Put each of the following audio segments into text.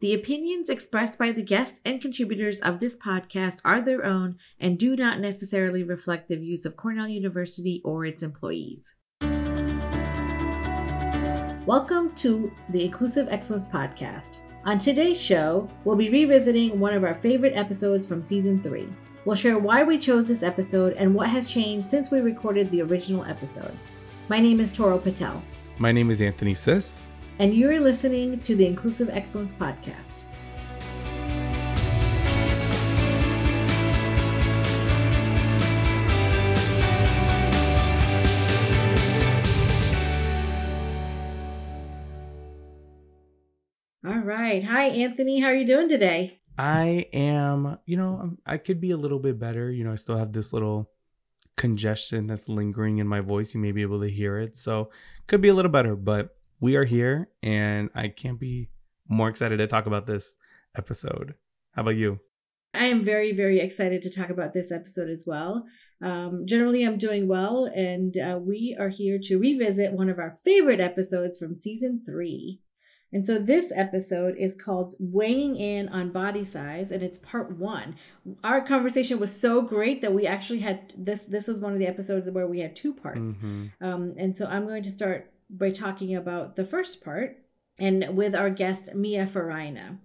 The opinions expressed by the guests and contributors of this podcast are their own and do not necessarily reflect the views of Cornell University or its employees. Welcome to the Inclusive Excellence Podcast. On today's show, we'll be revisiting one of our favorite episodes from season three. We'll share why we chose this episode and what has changed since we recorded the original episode. My name is Toral Patel. My name is Anthony Sis and you're listening to the Inclusive Excellence Podcast. All right. Hi, Anthony. How are you doing today? I am, you know, I could be a little bit better. You know, I still have this little congestion that's lingering in my voice. You may be able to hear it. So, could be a little better, but we are here and I can't be more excited to talk about this episode. How about you? I am very, very excited to talk about this episode as well. Um, generally, I'm doing well, and uh, we are here to revisit one of our favorite episodes from season three. And so this episode is called Weighing In on Body Size, and it's part one. Our conversation was so great that we actually had this. This was one of the episodes where we had two parts. Mm-hmm. Um, and so I'm going to start by talking about the first part and with our guest Mia Farina.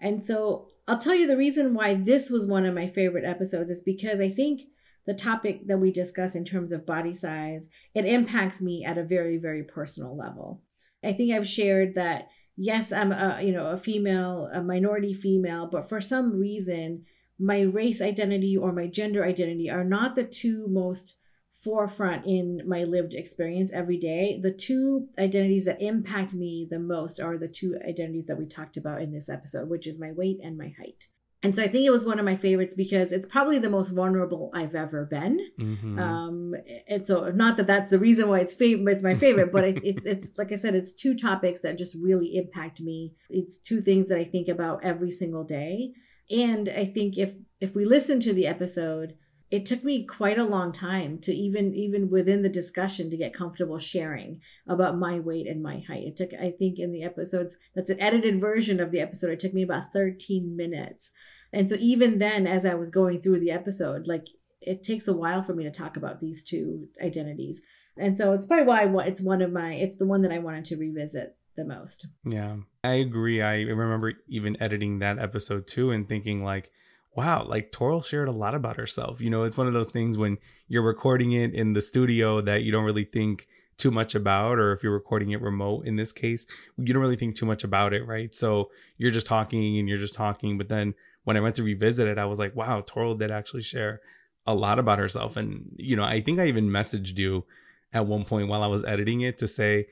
And so I'll tell you the reason why this was one of my favorite episodes is because I think the topic that we discuss in terms of body size, it impacts me at a very, very personal level. I think I've shared that yes, I'm a you know a female, a minority female, but for some reason my race identity or my gender identity are not the two most forefront in my lived experience every day. The two identities that impact me the most are the two identities that we talked about in this episode, which is my weight and my height. And so I think it was one of my favorites because it's probably the most vulnerable I've ever been. Mm-hmm. Um, and so not that that's the reason why it's favorite, it's my favorite, but it's it's like I said, it's two topics that just really impact me. It's two things that I think about every single day. And I think if if we listen to the episode, it took me quite a long time to even even within the discussion to get comfortable sharing about my weight and my height. It took i think in the episodes that's an edited version of the episode it took me about 13 minutes. And so even then as i was going through the episode like it takes a while for me to talk about these two identities. And so it's probably why it's one of my it's the one that i wanted to revisit the most. Yeah i agree. I remember even editing that episode too and thinking like wow, like Toral shared a lot about herself. You know, it's one of those things when you're recording it in the studio that you don't really think too much about, or if you're recording it remote in this case, you don't really think too much about it, right? So you're just talking and you're just talking. But then when I went to revisit it, I was like, wow, Toral did actually share a lot about herself. And, you know, I think I even messaged you at one point while I was editing it to say,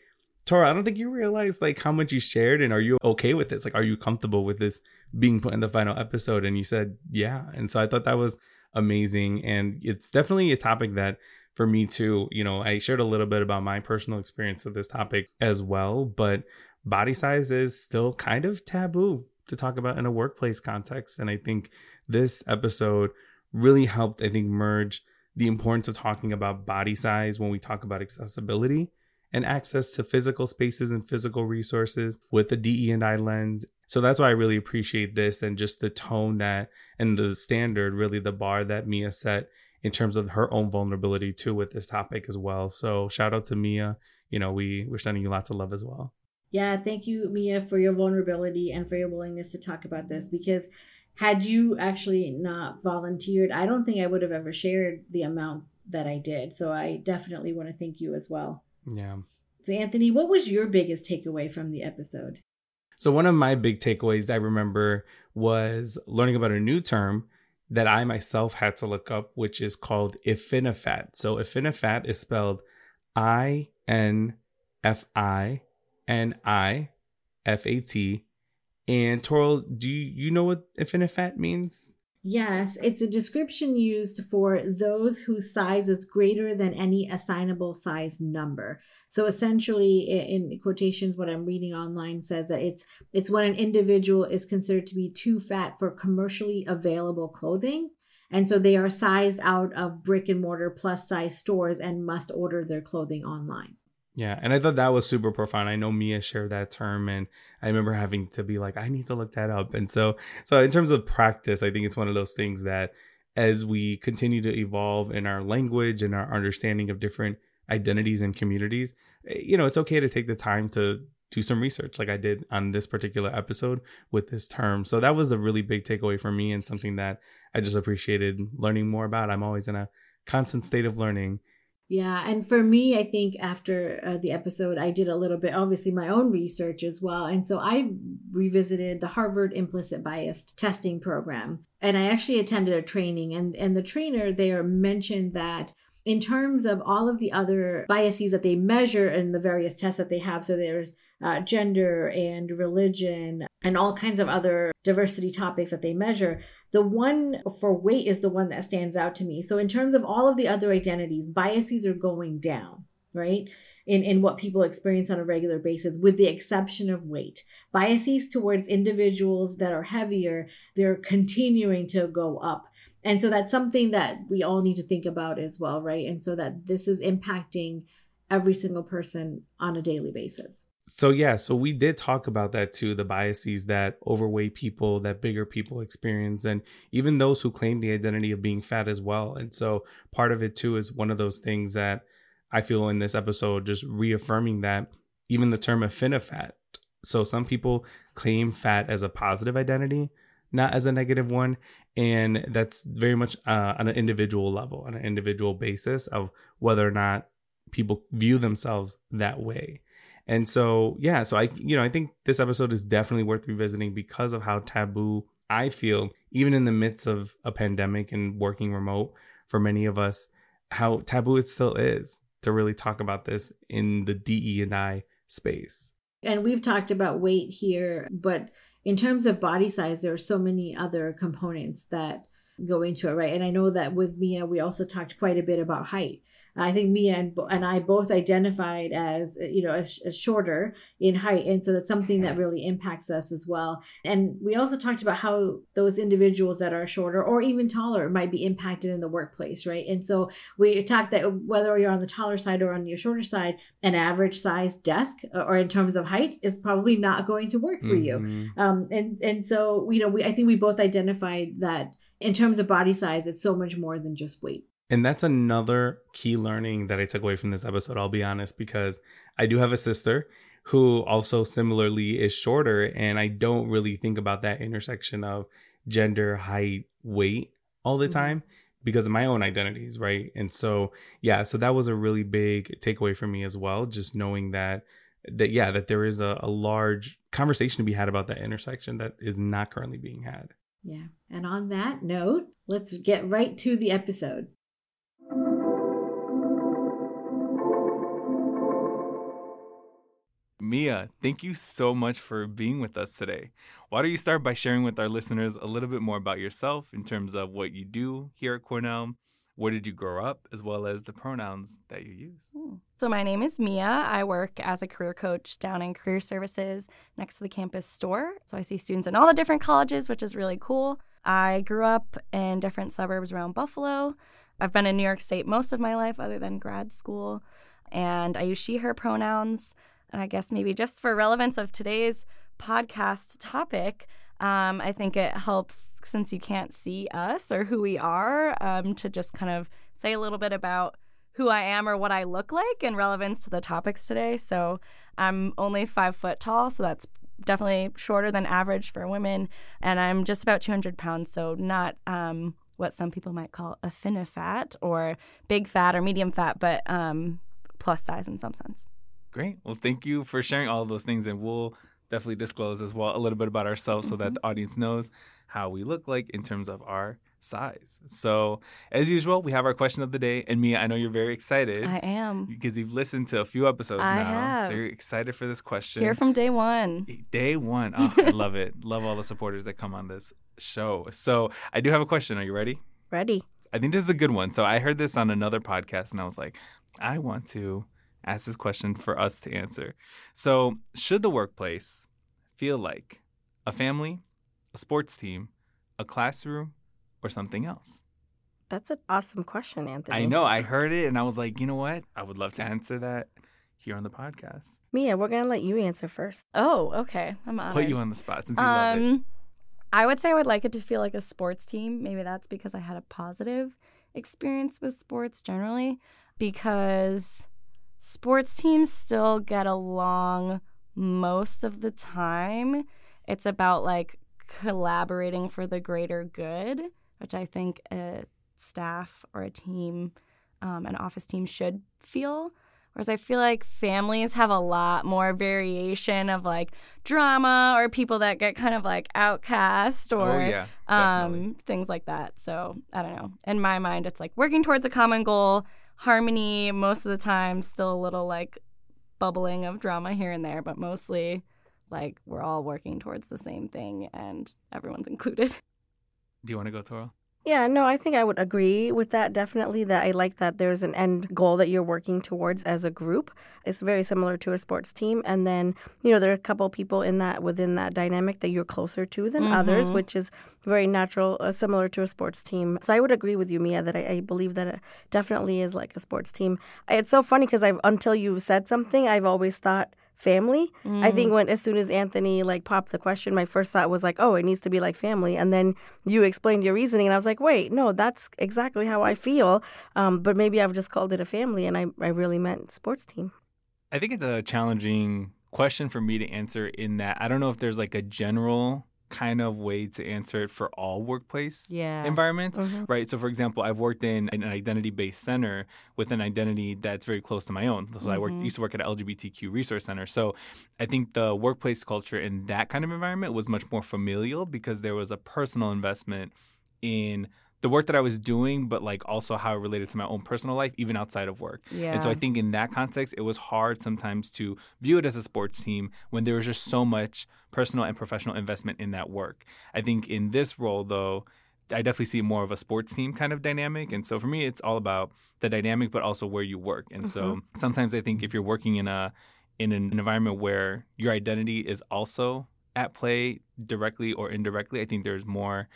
Toral, I don't think you realize like how much you shared and are you okay with this? Like, are you comfortable with this being put in the final episode? And you said, yeah. And so I thought that was amazing. And it's definitely a topic that for me too, you know, I shared a little bit about my personal experience of this topic as well, but body size is still kind of taboo to talk about in a workplace context. And I think this episode really helped, I think, merge the importance of talking about body size when we talk about accessibility and access to physical spaces and physical resources with the DE and I lens. So that's why I really appreciate this and just the tone that and the standard, really the bar that Mia set in terms of her own vulnerability too with this topic as well. So shout out to Mia. You know, we we're sending you lots of love as well. Yeah, thank you, Mia, for your vulnerability and for your willingness to talk about this because had you actually not volunteered, I don't think I would have ever shared the amount that I did. So I definitely want to thank you as well. Yeah. So, Anthony, what was your biggest takeaway from the episode? So, one of my big takeaways I remember was learning about a new term that I myself had to look up, which is called Infinifat. So, Infinifat is spelled I N F I N I F A T. And Toral, do you know what Infinifat means? Yes, it's a description used for those whose size is greater than any assignable size number. So essentially, in quotations, what I'm reading online says that it's it's when an individual is considered to be too fat for commercially available clothing, and so they are sized out of brick and mortar plus size stores and must order their clothing online. Yeah, and I thought that was super profound. I know Mia shared that term, and I remember having to be like, I need to look that up. And so, so in terms of practice, I think it's one of those things that as we continue to evolve in our language and our understanding of different identities and communities, eh, you know, it's okay to take the time to do some research like I did on this particular episode with this term. So that was a really big takeaway for me and something that I just appreciated learning more about. I'm always in a constant state of learning. Yeah, and for me, I think after uh, the episode, I did a little bit, obviously, my own research as well. And so I revisited the Harvard Implicit Bias Testing Program. And I actually attended a training, and, and the trainer there mentioned that in terms of all of the other biases that they measure in the various tests that they have. So there's uh, gender and religion and all kinds of other diversity topics that they measure. The one for weight is the one that stands out to me. So, in terms of all of the other identities, biases are going down, right? In, in what people experience on a regular basis, with the exception of weight. Biases towards individuals that are heavier, they're continuing to go up and so that's something that we all need to think about as well, right? And so that this is impacting every single person on a daily basis. So yeah, so we did talk about that too, the biases that overweight people, that bigger people experience, and even those who claim the identity of being fat as well. And so part of it too is one of those things that I feel in this episode just reaffirming that even the term Infinifat. So some people claim fat as a positive identity, not as a negative one and that's very much uh, on an individual level on an individual basis of whether or not people view themselves that way. And so yeah so i you know i think this episode is definitely worth revisiting because of how taboo i feel even in the midst of a pandemic and working remote for many of us how taboo it still is to really talk about this in the de and i space. And we've talked about weight here but in terms of body size, there are so many other components that go into it, right? And I know that with Mia, we also talked quite a bit about height. I think Mia and, and I both identified as, you know, as, as, shorter in height. And so that's something that really impacts us as well. And we also talked about how those individuals that are shorter or even taller might be impacted in the workplace, right? And so we talked that whether you're on the taller side or on your shorter side, an average size desk uh, or in terms of height is probably not going to work for mm-hmm. you. Um, and, and so, you know, we, I think we both identified that in terms of body size, it's so much more than just weight. And that's another key learning that I took away from this episode, I'll be honest, because I do have a sister who also similarly is shorter. And I don't really think about that intersection of gender, height, weight all the mm-hmm. time because of my own identities, right? And so, yeah, so that was a really big takeaway for me as well, just knowing that that yeah, that there is a, a large conversation to be had about that intersection that is not currently being had. Yeah. And on that note, let's get right to the episode. Mia, thank you so much for being with us today. Why don't you start by sharing with our listeners a little bit more about yourself in terms of what you do here at Cornell? Where did you grow up, as well as the pronouns that you use? Hmm. So, my name is Mia. I work as a career coach down in Career Services next to the campus store. So, I see students in all the different colleges, which is really cool. I grew up in different suburbs around Buffalo. I've been in New York State most of my life, other than grad school. And I use she, her pronouns. And I guess maybe just for relevance of today's podcast topic, um, I think it helps since you can't see us or who we are um, to just kind of say a little bit about who I am or what I look like in relevance to the topics today. So I'm only five foot tall, so that's definitely shorter than average for women, and I'm just about 200 pounds, so not um, what some people might call a fat or big fat or medium fat, but um, plus size in some sense. Great. Well, thank you for sharing all of those things, and we'll definitely disclose as well a little bit about ourselves mm-hmm. so that mm-hmm. the audience knows how we look like in terms of our size. So, as usual, we have our question of the day. And Mia, I know you're very excited. I am. Because you've listened to a few episodes I now. Have. So, you're excited for this question. Here from day one. Day one. Oh, I love it. Love all the supporters that come on this show. So, I do have a question. Are you ready? Ready. I think this is a good one. So, I heard this on another podcast and I was like, I want to ask this question for us to answer. So, should the workplace feel like a family, a sports team, a classroom, or something else? That's an awesome question, Anthony. I know. I heard it and I was like, you know what? I would love to answer that here on the podcast. Mia, we're gonna let you answer first. Oh, okay. I'm honored. Put you on the spot since you love it. Um, I would say I would like it to feel like a sports team. Maybe that's because I had a positive experience with sports generally, because sports teams still get along most of the time. It's about like collaborating for the greater good, which I think a staff or a team, um, an office team should feel. Whereas I feel like families have a lot more variation of like drama or people that get kind of like outcast or oh yeah, um, things like that. So I don't know. In my mind, it's like working towards a common goal, harmony most of the time, still a little like bubbling of drama here and there, but mostly like we're all working towards the same thing and everyone's included. Do you want to go, Toral? Yeah, no, I think I would agree with that definitely. That I like that there's an end goal that you're working towards as a group. It's very similar to a sports team, and then you know there are a couple people in that within that dynamic that you're closer to than others, Mhm. which is very natural, uh, similar to a sports team. So I would agree with you, Mia, that I, I believe that it definitely is like a sports team. It's so funny because I've until you said something, I've always thought family. I think when as soon as Anthony like popped the question, my first thought was like, oh, it needs to be like family. And then you explained your reasoning, and I was like, wait, no, that's exactly how I feel. Um, but maybe I've just called it a family, and I I really meant sports team. I think it's a challenging question for me to answer in that I don't know if there's like a general kind of way to answer it for all workplace Yeah. environments. Mhm. Right. So, for example, I've worked in an identity based center with an identity that's very close to my own. So, I worked, Mhm. used to work at an LGBTQ resource center. So, I think the workplace culture in that kind of environment was much more familial because there was a personal investment in the work that I was doing, but like also how it related to my own personal life, even outside of work. Yeah. And so I think in that context, it was hard sometimes to view it as a sports team when there was just so much personal and professional investment in that work. I think in this role, though, I definitely see more of a sports team kind of dynamic. And so for me, it's all about the dynamic, but also where you work. And so mm-hmm. sometimes I think if you're working in a in an environment where your identity is also at play directly or indirectly, I think there's more.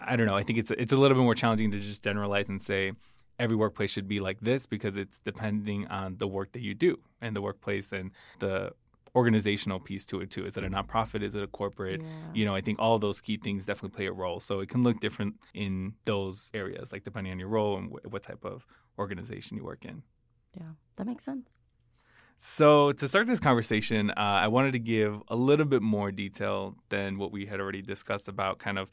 I don't know. I think it's it's a little bit more challenging to just generalize and say every workplace should be like this because it's depending on the work that you do and the workplace and the organizational piece to it too. Is it a nonprofit? Is it a corporate? Yeah. You know, I think all those key things definitely play a role. So it can look different in those areas, like depending on your role and wh- what type of organization you work in. yeah. That makes sense. So to start this conversation, uh, I wanted to give a little bit more detail than what we had already discussed about kind of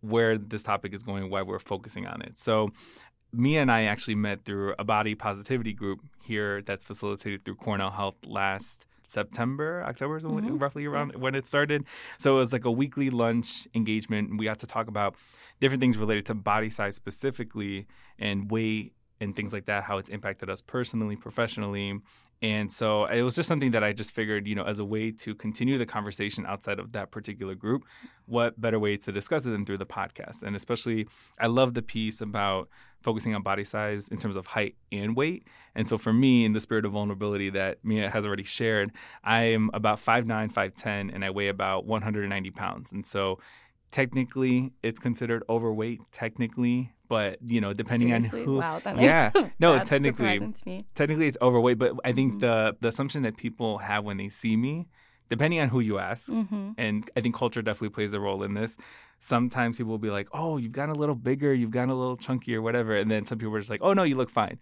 where this topic is going, why we're focusing on it. So Mia and I actually met through a body positivity group here that's facilitated through Cornell Health last September, October, Mhm. roughly around when it started. So it was like a weekly lunch engagement. We got to talk about different things related to body size specifically and weight and things like that, how it's impacted us personally, professionally. And so it was just something that I just figured, you know, as a way to continue the conversation outside of that particular group, what better way to discuss it than through the podcast? And especially, I love the piece about focusing on body size in terms of height and weight. And so for me, in the spirit of vulnerability that Mia has already shared, I am about 5'9, 5'10, and I weigh about 190 pounds. And so technically, it's considered overweight, technically, but, you know, depending Seriously? on who. Wow. That Yeah. No, technically. surprising to me. technically it's overweight, but I think Mhm. the the assumption that people have when they see me, depending on who you ask, Mm-hmm. and I think culture definitely plays a role in this. Sometimes people will be like, "Oh, you've gotten a little bigger, you've gotten a little chunkier whatever," and then some people are just like, "Oh no, you look fine."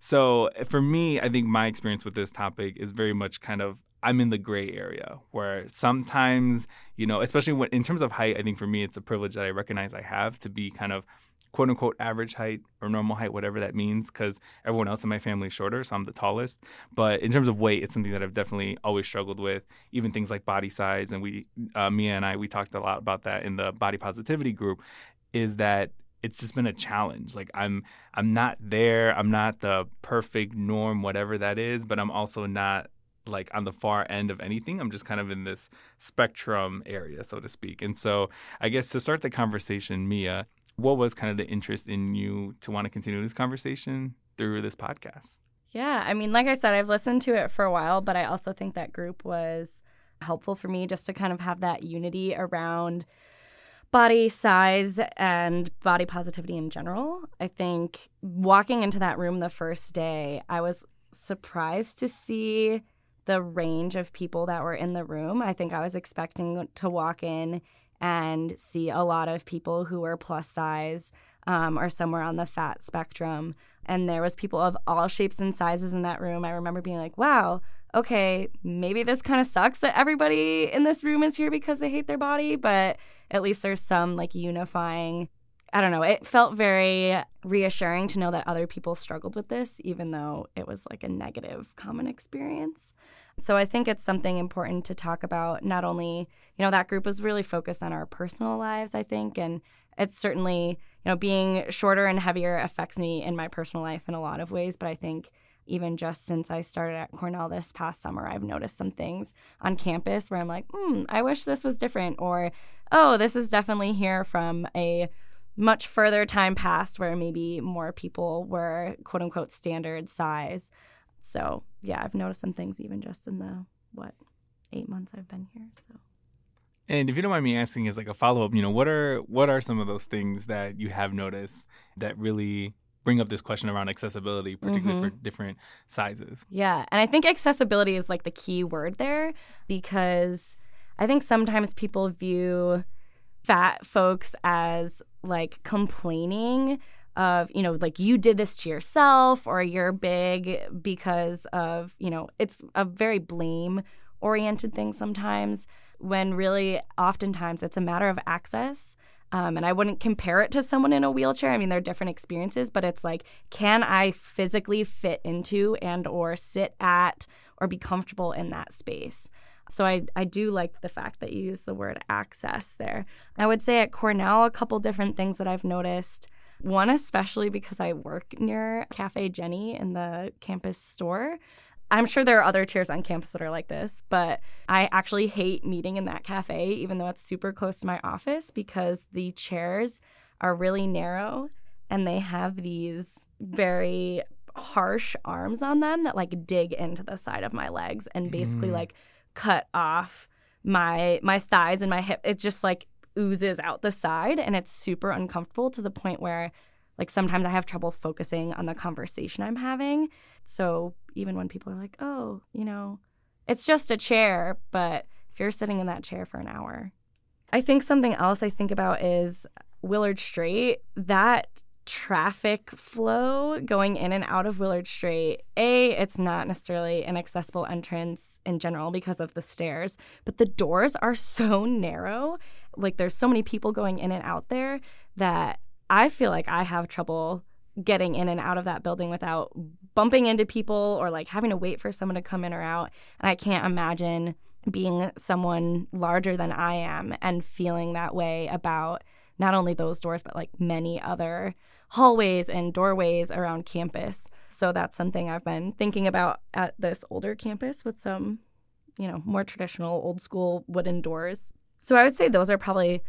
So for me, I think my experience with this topic is very much kind of I'm in the gray area where sometimes, you know, especially when in terms of height, I think for me it's a privilege that I recognize I have to be kind of quote unquote average height or normal height, whatever that means, because everyone else in my family is shorter, so I'm the tallest. But in terms of weight, it's something that I've definitely always struggled with. Even things like body size, and we, uh, Mia and I, we talked a lot about that in the body positivity group. Is that it's just been a challenge. Like I'm, I'm not there. I'm not the perfect norm, whatever that is. But I'm also not like on the far end of anything. I'm just kind of in this spectrum area, so to speak. And so I guess to start the conversation, Mia, what was kind of the interest in you to want to continue this conversation through this podcast? Yeah, I mean, like I said, I've listened to it for a while, but I also think that group was helpful for me just to kind of have that unity around body size and body positivity in general. I think walking into that room the first day, I was surprised to see the range of people that were in the room. I think I was expecting to walk in and see a lot of people who were plus size um, or somewhere on the fat spectrum. And there was people of all shapes and sizes in that room. I remember being like, wow, okay, maybe this kind of sucks that everybody in this room is here because they hate their body, but at least there's some like unifying. I don't know. It felt very reassuring to know that other people struggled with this, even though it was like a negative common experience. So I think it's something important to talk about. Not only, you know, that group was really focused on our personal lives, I think, and it's certainly, you know, being shorter and heavier affects me in my personal life in a lot of ways, but I think even just since I started at Cornell this past summer, I've noticed some things on campus where I'm like, hmm, I wish this was different, or oh, this is definitely here from a much further time passed where maybe more people were quote unquote standard size. So yeah, I've noticed some things even just in the what eight months I've been here. So. And if you don't mind me asking, as like a follow up, you know, what are what are some of those things that you have noticed that really bring up this question around accessibility, particularly mm-hmm. for different sizes. Yeah. And I think accessibility is like the key word there because I think sometimes people view fat folks as like complaining of, you know, like you did this to yourself or you're big because of, you know, it's a very blame oriented thing sometimes when really oftentimes it's a matter of access um, and I wouldn't compare it to someone in a wheelchair. I mean, they're different experiences, but it's like, can I physically fit into and or sit at or be comfortable in that space? So I, I do like the fact that you use the word access there. I would say at Cornell, a couple different things that I've noticed. One, especially because I work near Cafe Jennie in the campus store. I'm sure there are other chairs on campus that are like this, but I actually hate meeting in that cafe, even though it's super close to my office, because the chairs are really narrow and they have these very harsh arms on them that like dig into the side of my legs and basically mm. like cut off my my thighs and my hip it just like oozes out the side and it's super uncomfortable to the point where like sometimes I have trouble focusing on the conversation I'm having. So even when people are like, oh, you know, it's just a chair, but if you're sitting in that chair for an hour, I think something else I think about is Willard Straight. That traffic flow going in and out of Willard Straight. A, it's not necessarily an accessible entrance in general because of the stairs, but the doors are so narrow. Like there's so many people going in and out there that I feel like I have trouble getting in and out of that building without bumping into people or like having to wait for someone to come in or out. And I can't imagine being someone larger than I am and feeling that way about not only those doors, but like many other hallways and doorways around campus. So that's something I've been thinking about at this older campus with some, you know, more traditional old school wooden doors. So I would say those are probably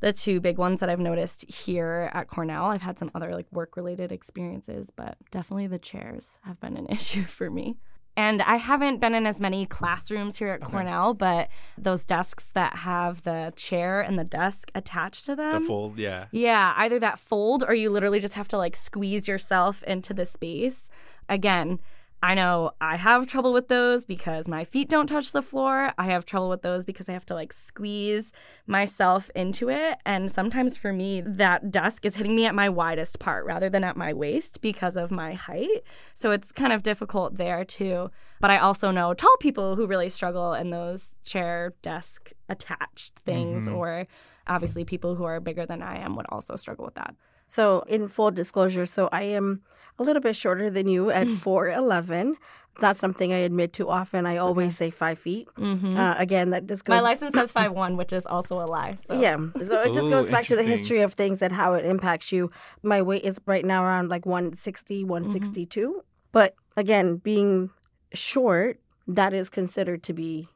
the two big ones that I've noticed here at Cornell. I've had some other like work related experiences, but definitely the chairs have been an issue for me. And I haven't been in as many classrooms here at okay. Cornell, but those desks that have the chair and the desk attached to them. The fold, yeah. Yeah, either that fold or you literally just have to like squeeze yourself into the space. Again, I know I have trouble with those because my feet don't touch the floor. I have trouble with those because I have to like squeeze myself into it. And sometimes for me, that desk is hitting me at my widest part rather than at my waist because of my height. So it's kind of difficult there too. But I also know tall people who really struggle in those chair desk attached things, mm-hmm. or obviously people who are bigger than I am would also struggle with that. So, in full disclosure, so I am a little bit shorter than you at 4'11. It's not something I admit too often. I it's always okay. say five feet. Mm-hmm. Uh, again, that this goes. My license says five one, which is also a lie. So. Yeah, so it just Ooh, goes back to the history of things and how it impacts you. My weight is right now around like 160, 162. Mm-hmm. But again, being short, that is considered to be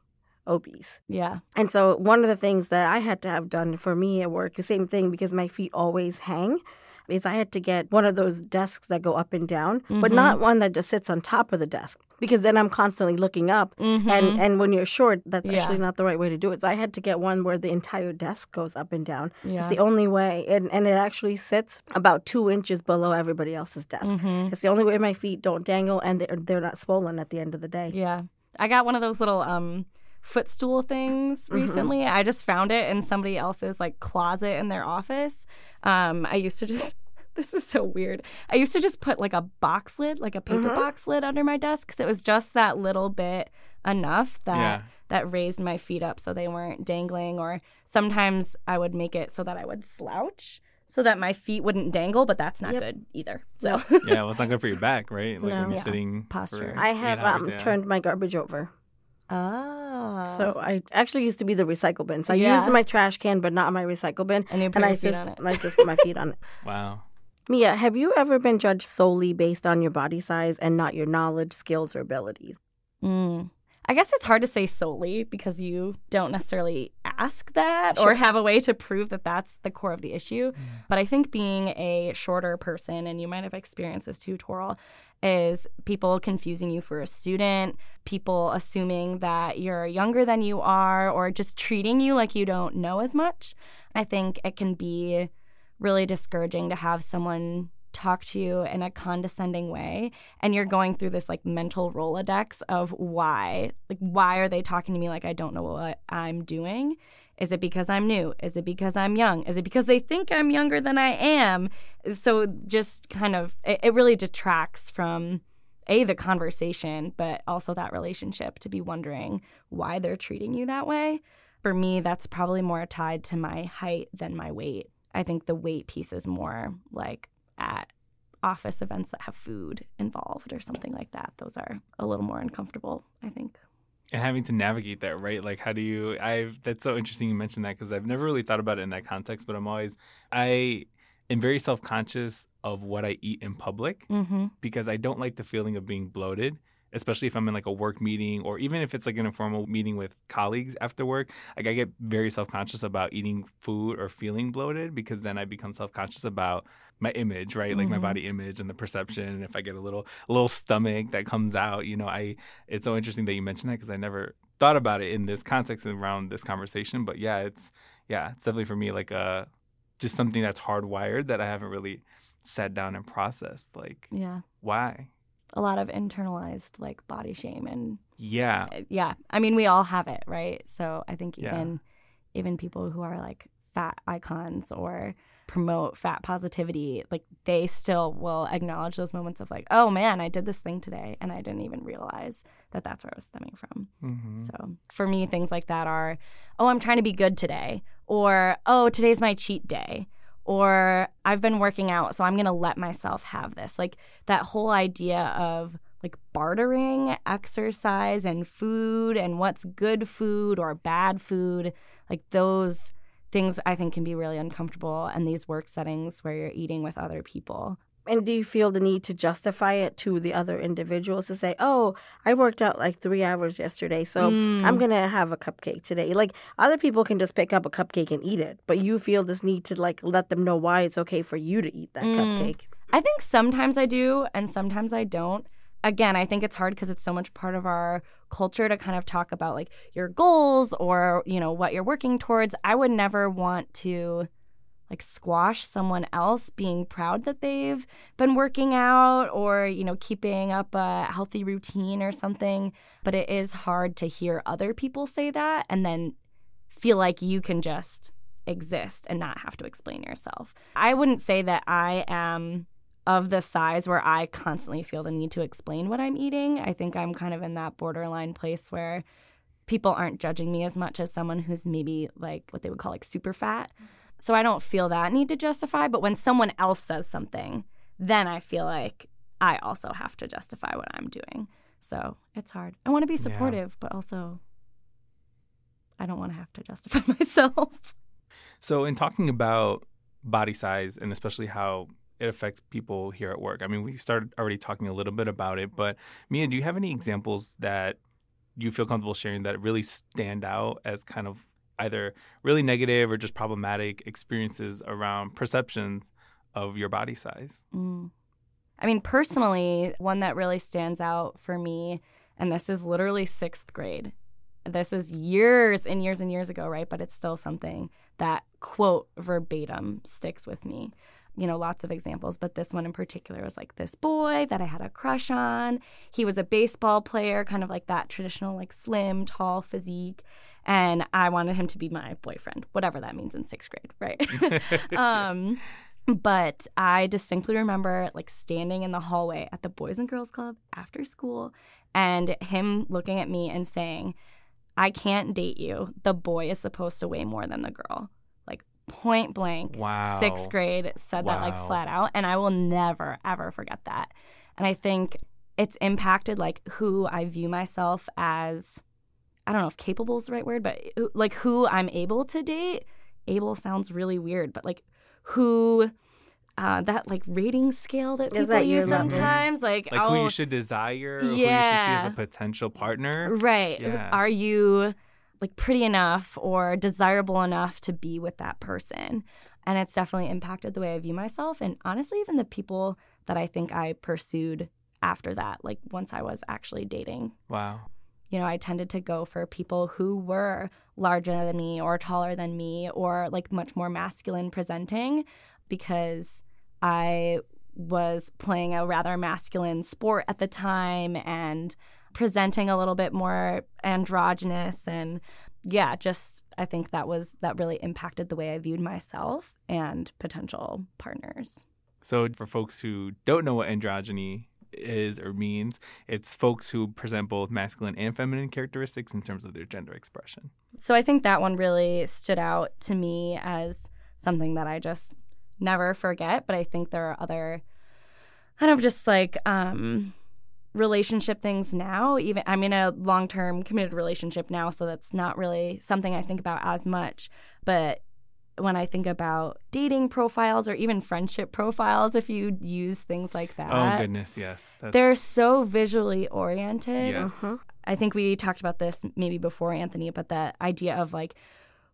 obese. Yeah. And so one of the things that I had to have done for me at work, the same thing because my feet always hang is I had to get one of those desks that go up and down, but Mhm. not one that just sits on top of the desk because then I'm constantly looking up. Mhm. And and when you're short, that's Yeah. actually not the right way to do it. So I had to get one where the entire desk goes up and down. yeah. It's the only way, and and it actually sits about two inches below everybody else's desk. Mhm. It's the only way my feet don't dangle and they're, they're not swollen at the end of the day. Yeah. I got one of those little um footstool things Mhm. recently. I just found it in somebody else's like closet in their office. Um I used to just this is so weird. I used to just put like a box lid, like a paper Mhm. box lid under my desk cuz it was just that little bit enough that yeah. that raised my feet up so they weren't dangling or sometimes I would make it so that I would slouch so that my feet wouldn't dangle, but that's not Yep. good either. So Yeah, well, it's not good for your back, right? Like No. when you're Yeah. sitting Posture. for I have hours, um, yeah. turned my garbage over. Oh. So I actually used to be the recycle bin. So I Yeah. used my trash can, but not my recycle bin. and you put And your I feet just on it. I just put my feet on it. Wow. Mia, have you ever been judged solely based on your body size and not your knowledge, skills, or abilities? Mm. I guess it's hard to say solely because you don't necessarily ask that or have a way to prove that that's the core of the issue. But I think being a shorter person, and you might have experienced this too, Toral, is people confusing you for a student, people assuming that you're younger than you are, or just treating you like you don't know as much. I think it can be really discouraging to have someone talk to you in a condescending way and you're going through this like mental rolodex of why like why are they talking to me like i don't know what i'm doing is it because i'm new? Is it because i'm young? Is it because they think i'm younger than i am? So just kind of it, it really detracts from a the conversation but also that relationship to be wondering why they're treating you that way. For me that's probably more tied to my height than my weight. I think the weight piece is more like at office events that have food involved or something like that. Those are a little more uncomfortable, I think. And having to navigate that right like how do you i've that's so interesting you mentioned that because i've never really thought about it in that context but i'm always i am very self-conscious of what i eat in public Mm-hmm. because i don't like the feeling of being bloated especially if i'm in like a work meeting or even if it's like an informal meeting with colleagues after work like i get very self-conscious about eating food or feeling bloated because then i become self-conscious about my image right like my Mhm. body image and the perception and if i get a little a little stomach that comes out you know i it's so interesting that you mentioned that because I never thought about it in this context and around this conversation. But yeah, it's yeah, it's definitely for me like a just something that's hardwired that I haven't really sat down and processed. Like Yeah. why? A lot of internalized like body shame and Yeah, uh, yeah. I mean, we all have it, right? So I think Yeah. even even people who are like fat icons or promote fat positivity, like they still will acknowledge those moments of like, oh man, I did this thing today and I didn't even realize that that's where it was stemming from. hmm So for me, things like that are, oh, I'm trying to be good today, or oh, today's my cheat day, or I've been working out, so I'm going to let myself have this. Like that whole idea of like bartering exercise and food and what's good food or bad food, like those things I think can be really uncomfortable in these work settings where you're eating with other people. And do you feel the need to justify it to the other individuals to say, "Oh, I worked out like three hours yesterday, so Mm. I'm gonna have a cupcake today"? Like other people can just pick up a cupcake and eat it, but you feel this need to like let them know why it's okay for you to eat that Mm. cupcake. I think sometimes I do and sometimes I don't. Again, I think it's hard because it's so much part of our culture to kind of talk about like your goals or, you know, what you're working towards. I would never want to like squash someone else being proud that they've been working out or, you know, keeping up a healthy routine or something. But it is hard to hear other people say that and then feel like you can just exist and not have to explain yourself. I wouldn't say that I am of the size where I constantly feel the need to explain what I'm eating. I think I'm kind of in that borderline place where people aren't judging me as much as someone who's maybe like what they would call like super fat. So I don't feel that need to justify, but when someone else says something, then I feel like I also have to justify what I'm doing. So it's hard. I want to be Yeah. supportive, but also I don't want to have to justify myself. So, in talking about body size and especially how it affects people here at work, I mean, we started already talking a little bit about it, but Mia, do you have any examples that you feel comfortable sharing that really stand out as kind of either really negative or just problematic experiences around perceptions of your body size. Mm. I mean, personally, one that really stands out for me, and this is literally sixth grade. This is years and years and years ago, right? But it's still something that quote verbatim sticks with me. You know, lots of examples, but this one in particular was like this boy that I had a crush on. He was a baseball player, kind of like that traditional, like slim, tall physique. And I wanted him to be my boyfriend, whatever that means in sixth grade, right? um, but I distinctly remember like standing in the hallway at the Boys and Girls Club after school and him looking at me and saying, I can't date you. The boy is supposed to weigh more than the girl. Like point blank. Wow. Sixth grade said that like flat out. And I will never, ever forget that. And I think it's impacted like who I view myself as. I don't know if capable is the right word, but like who I'm able to date. Able sounds really weird, but like who uh, that like rating scale that people that your use level? sometimes, like, Like oh, who you should desire, or who you should see as a potential partner. right? Yeah. Are you like pretty enough or desirable enough to be with that person? And it's definitely impacted the way I view myself, and honestly, even the people that I think I pursued after that, like once I was actually dating. Wow. You know, I tended to go for people who were larger than me or taller than me or like much more masculine presenting because I was playing a rather masculine sport at the time and presenting a little bit more androgynous and yeah, just I think that was that really impacted the way I viewed myself and potential partners. So, for folks who don't know what androgyny is or means, it's folks who present both masculine and feminine characteristics in terms of their gender expression. So I think that one really stood out to me as something that I just never forget. But I think there are other kind of just like um, relationship things now. Even I'm in a long term committed relationship now, so that's not really something I think about as much. But when I think about dating profiles or even friendship profiles, if you use things like that, oh goodness, yes. That's, they're so visually oriented. yes. Mhm. I think we talked about this maybe before, Anthony, but the idea of like,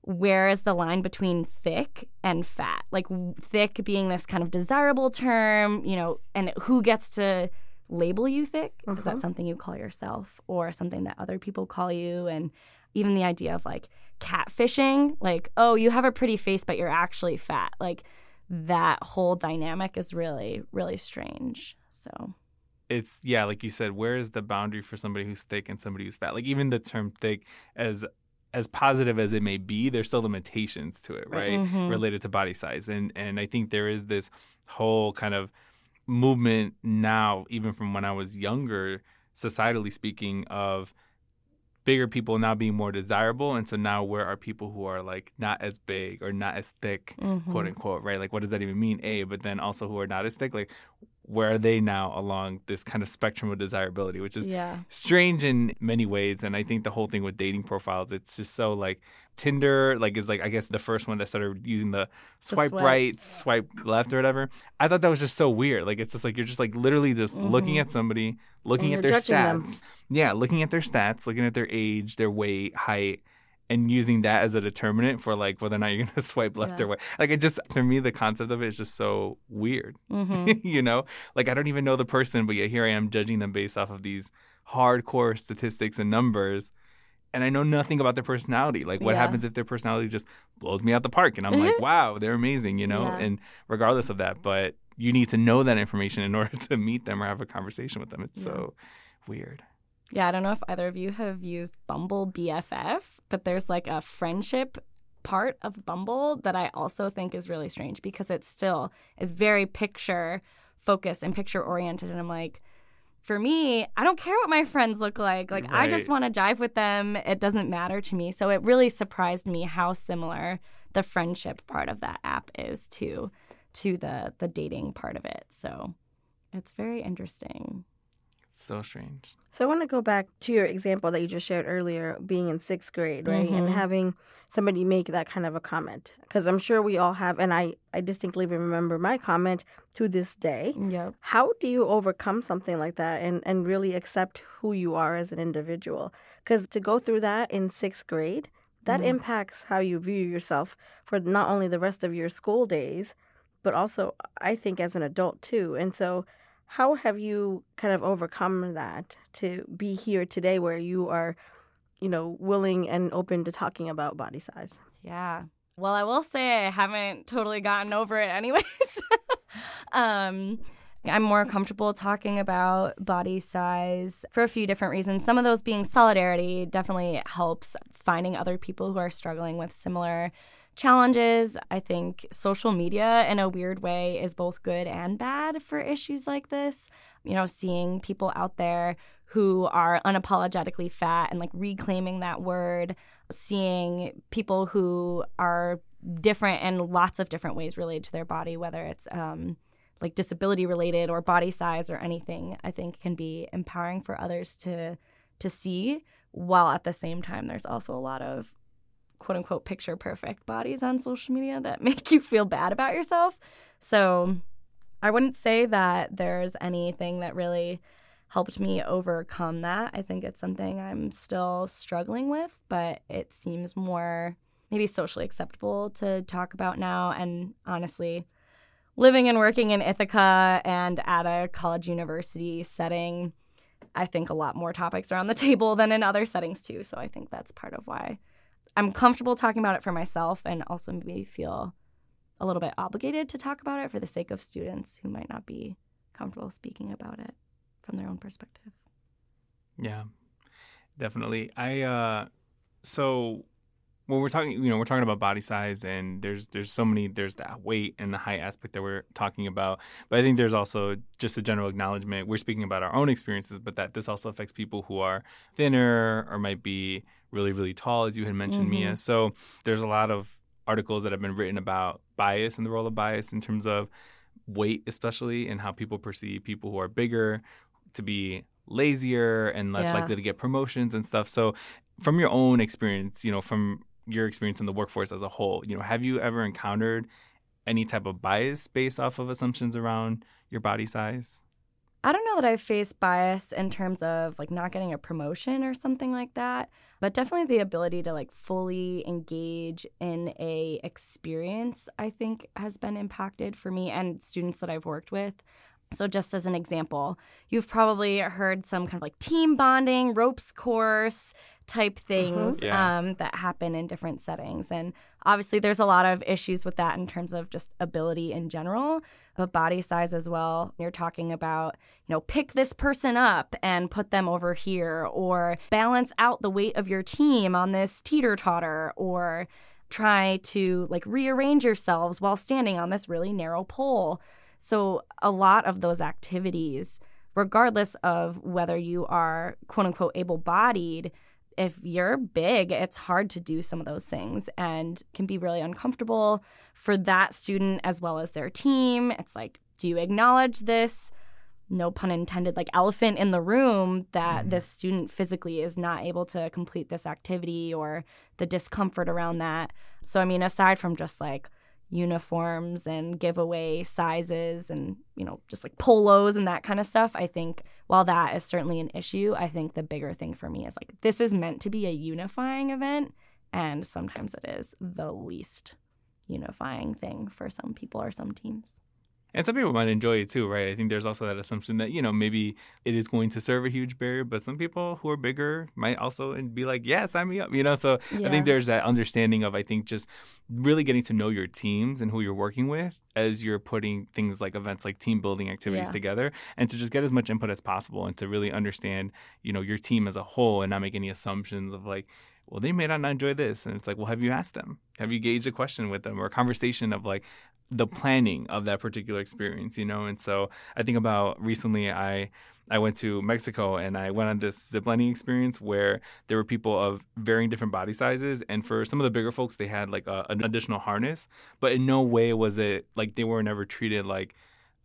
where is the line between thick and fat? Like, thick being this kind of desirable term, you know, and who gets to label you thick? Is that Mhm. something you call yourself or something that other people call you? And even the idea of like catfishing, like, oh, you have a pretty face, but you're actually fat. Like, that whole dynamic is really, really strange. So, it's yeah, like you said, where is the boundary for somebody who's thick and somebody who's fat? Like even the term thick, as as positive as it may be, there's still limitations to it, right? Mhm. Related to body size, and and I think there is this whole kind of movement now, even from when I was younger, societally speaking, of bigger people now being more desirable, and so now where are people who are like not as big or not as thick, mhm. quote unquote, right? Like, what does that even mean? A, but then also who are not as thick, like, where are they now along this kind of spectrum of desirability, which is yeah. strange in many ways. And I think the whole thing with dating profiles, it's just so like Tinder, like is like I guess the first one that started using the swipe swipe. right, swipe left or whatever. I thought that was just so weird. Like it's just like you're just like literally just looking Mhm. at somebody, looking And at their judging them. stats. Yeah, looking at their stats, looking at their age, their weight, height, and using that as a determinant for like whether or not you're gonna swipe left Yeah. or right. Like it just for me the concept of it is just so weird. hmm you know, like I don't even know the person, but yet here I am judging them based off of these hardcore statistics and numbers. And I know nothing about their personality. Like, what Yeah. happens if their personality just blows me out the park? And I'm like, wow, they're amazing, you know? Yeah. And regardless of that, but you need to know that information in order to meet them or have a conversation with them. It's so weird. Yeah, I don't know if either of you have used Bumble BFF, but there's like a friendship part of Bumble that I also think is really strange because it still is very picture focused and picture oriented. And I'm like, for me, I don't care what my friends look like. Like, I just want to jive with them. It doesn't matter to me. So it really surprised me how similar the friendship part of that app is to to the the dating part of it. So it's very interesting. So strange. So I want to go back to your example that you just shared earlier, being in sixth grade, right, and Mhm. having somebody make that kind of a comment. Because I'm sure we all have, and I I distinctly remember my comment to this day. Yep. How do you overcome something like that and and really accept who you are as an individual? Because to go through that in sixth grade, that Mhm. impacts how you view yourself for not only the rest of your school days, but also I think as an adult too. And so, how have you kind of overcome that to be here today where you are, you know, willing and open to talking about body size? Yeah. Well, I will say I haven't totally gotten over it anyways. um I'm more comfortable talking about body size for a few different reasons. Some of those being solidarity definitely helps finding other people who are struggling with similar challenges. I think social media, in a weird way, is both good and bad for issues like this. You know, seeing people out there who are unapologetically fat and like reclaiming that word, seeing people who are different in lots of different ways related to their body, whether it's, um, like disability related or body size or anything i think can be empowering for others to to see while at the same time there's also a lot of quote unquote picture perfect bodies on social media that make you feel bad about yourself. So i wouldn't say that there's anything that really helped me overcome that. I think it's something i'm still struggling with but it seems more maybe socially acceptable to talk about now. And honestly living and working in Ithaca and at a college university setting, I think a lot more topics are on the table than in other settings too. So I think that's part of why I'm comfortable talking about it for myself and also maybe feel a little bit obligated to talk about it for the sake of students who might not be comfortable speaking about it from their own perspective. Yeah, definitely. I, uh, so when we're talking, you know, we're talking about body size, and there's there's so many there's that weight and the height aspect that we're talking about. But I think there's also just a general acknowledgement. We're speaking about our own experiences, but that this also affects people who are thinner or might be really really tall, as you had mentioned, mm-hmm. Mia. So there's a lot of articles that have been written about bias and the role of bias in terms of weight, especially, and how people perceive people who are bigger to be lazier and less yeah. likely to get promotions and stuff. So from your own experience, you know, from your experience in the workforce as a whole, you know, have you ever encountered any type of bias based off of assumptions around your body size? I don't know that I've faced bias in terms of like not getting a promotion or something like that, but definitely the ability to like fully engage in a experience I think has been impacted for me and students that I've worked with. So, just as an example, you've probably heard some kind of like team bonding, ropes course type mm-hmm. things yeah. um, that happen in different settings. And obviously, there's a lot of issues with that in terms of just ability in general, but body size as well. You're talking about, you know, pick this person up and put them over here, or balance out the weight of your team on this teeter totter, or try to like rearrange yourselves while standing on this really narrow pole. So, a lot of those activities, regardless of whether you are quote unquote able bodied, if you're big, it's hard to do some of those things and can be really uncomfortable for that student as well as their team. It's like, do you acknowledge this? No pun intended, like elephant in the room that mm. this student physically is not able to complete this activity or the discomfort around that. So, I mean, aside from just like uniforms and giveaway sizes and you know just like polos and that kind of stuff i think while that is certainly an issue i think the bigger thing for me is like this is meant to be a unifying event and sometimes it is the least unifying thing for some people or some teams and some people might enjoy it too, right? I think there's also that assumption that, you know, maybe it is going to serve a huge barrier, but some people who are bigger might also be like, yeah, sign me up, you know? So yeah. I think there's that understanding of, I think, just really getting to know your teams and who you're working with as you're putting things like events like team building activities yeah. together and to just get as much input as possible and to really understand, you know, your team as a whole and not make any assumptions of like, well, they may not enjoy this. And it's like, well, have you asked them? Have you gauged a question with them or a conversation of like the planning of that particular experience, you know? And so I think about recently, I. I went to Mexico and I went on this ziplining experience where there were people of varying different body sizes. And for some of the bigger folks, they had like a, an additional harness, but in no way was it like they were never treated like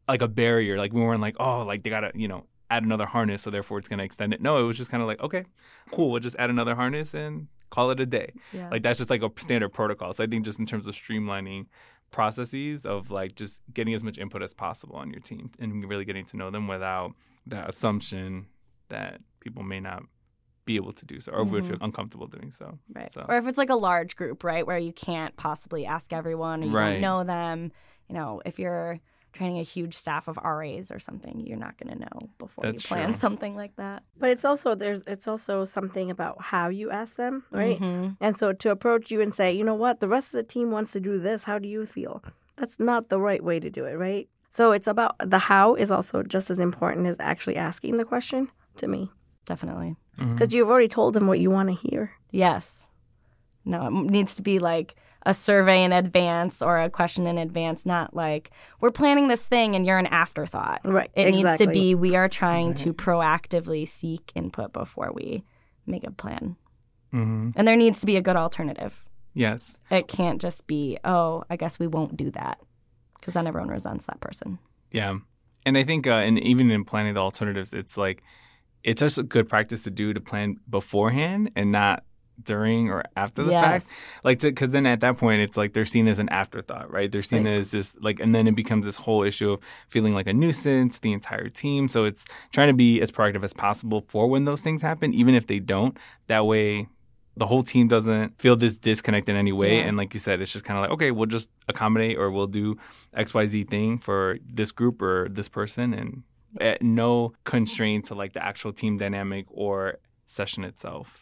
like a barrier. Like we weren't like, oh, like they gotta, you know, add another harness, so therefore it's gonna extend it. No, it was just kind of like, okay, cool, we'll just add another harness and call it a day. Yeah. Like that's just like a standard protocol. So I think just in terms of streamlining processes of like just getting as much input as possible on your team and really getting to know them without that assumption that people may not be able to do so, or we would feel Mm-hmm. uncomfortable doing so. Right. So- Or if it's like a large group, right, where you can't possibly ask everyone or you Right. don't know them. You know, if you're training a huge staff of RAs or something, you're not going to know before That's you plan true. something like that. But it's also there's it's also something about how you ask them, right? Mhm. And so to approach you and say, you know what, the rest of the team wants to do this. How do you feel? That's not the right way to do it, right? So it's about the how is also just as important as actually asking the question to me, Definitely. Because you've already told them what you want to hear. Yes. No, it needs to be like a survey in advance or a question in advance, not like we're planning this thing and you're an afterthought. Right. It needs to be we are trying to proactively seek input before we make a plan. Mhm. And there needs to be a good alternative. Yes. It can't just be, oh, I guess we won't do that. Because then everyone resents that person. Yeah. And I think, uh, and even in planning the alternatives, it's like, it's just a good practice to do to plan beforehand and not during or after the fact. Like, because then at that point, it's like they're seen as an afterthought, right? They're seen Right. as just like, and then it becomes this whole issue of feeling like a nuisance, to the entire team. So it's trying to be as proactive as possible for when those things happen, even if they don't. That way, the whole team doesn't feel this disconnect in any way. Yeah. And like you said, it's just kind of like, okay, we'll just accommodate or we'll do XYZ thing for this group or this person. And no constraint to like the actual team dynamic or session itself.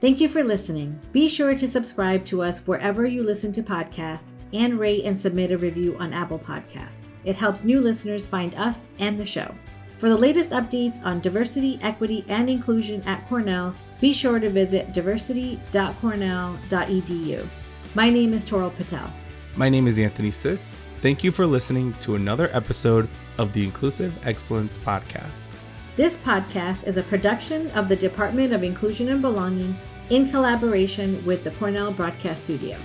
Thank you for listening. Be sure to subscribe to us wherever you listen to podcasts and rate and submit a review on Apple Podcasts. It helps new listeners find us and the show. For the latest updates on diversity, equity, and inclusion at Cornell, be sure to visit diversity.cornell.edu. My name is Toral Patel. My name is Anthony Sis. Thank you for listening to another episode of the Inclusive Excellence Podcast. This podcast is a production of the Department of Inclusion and Belonging in collaboration with the Cornell Broadcast Studio.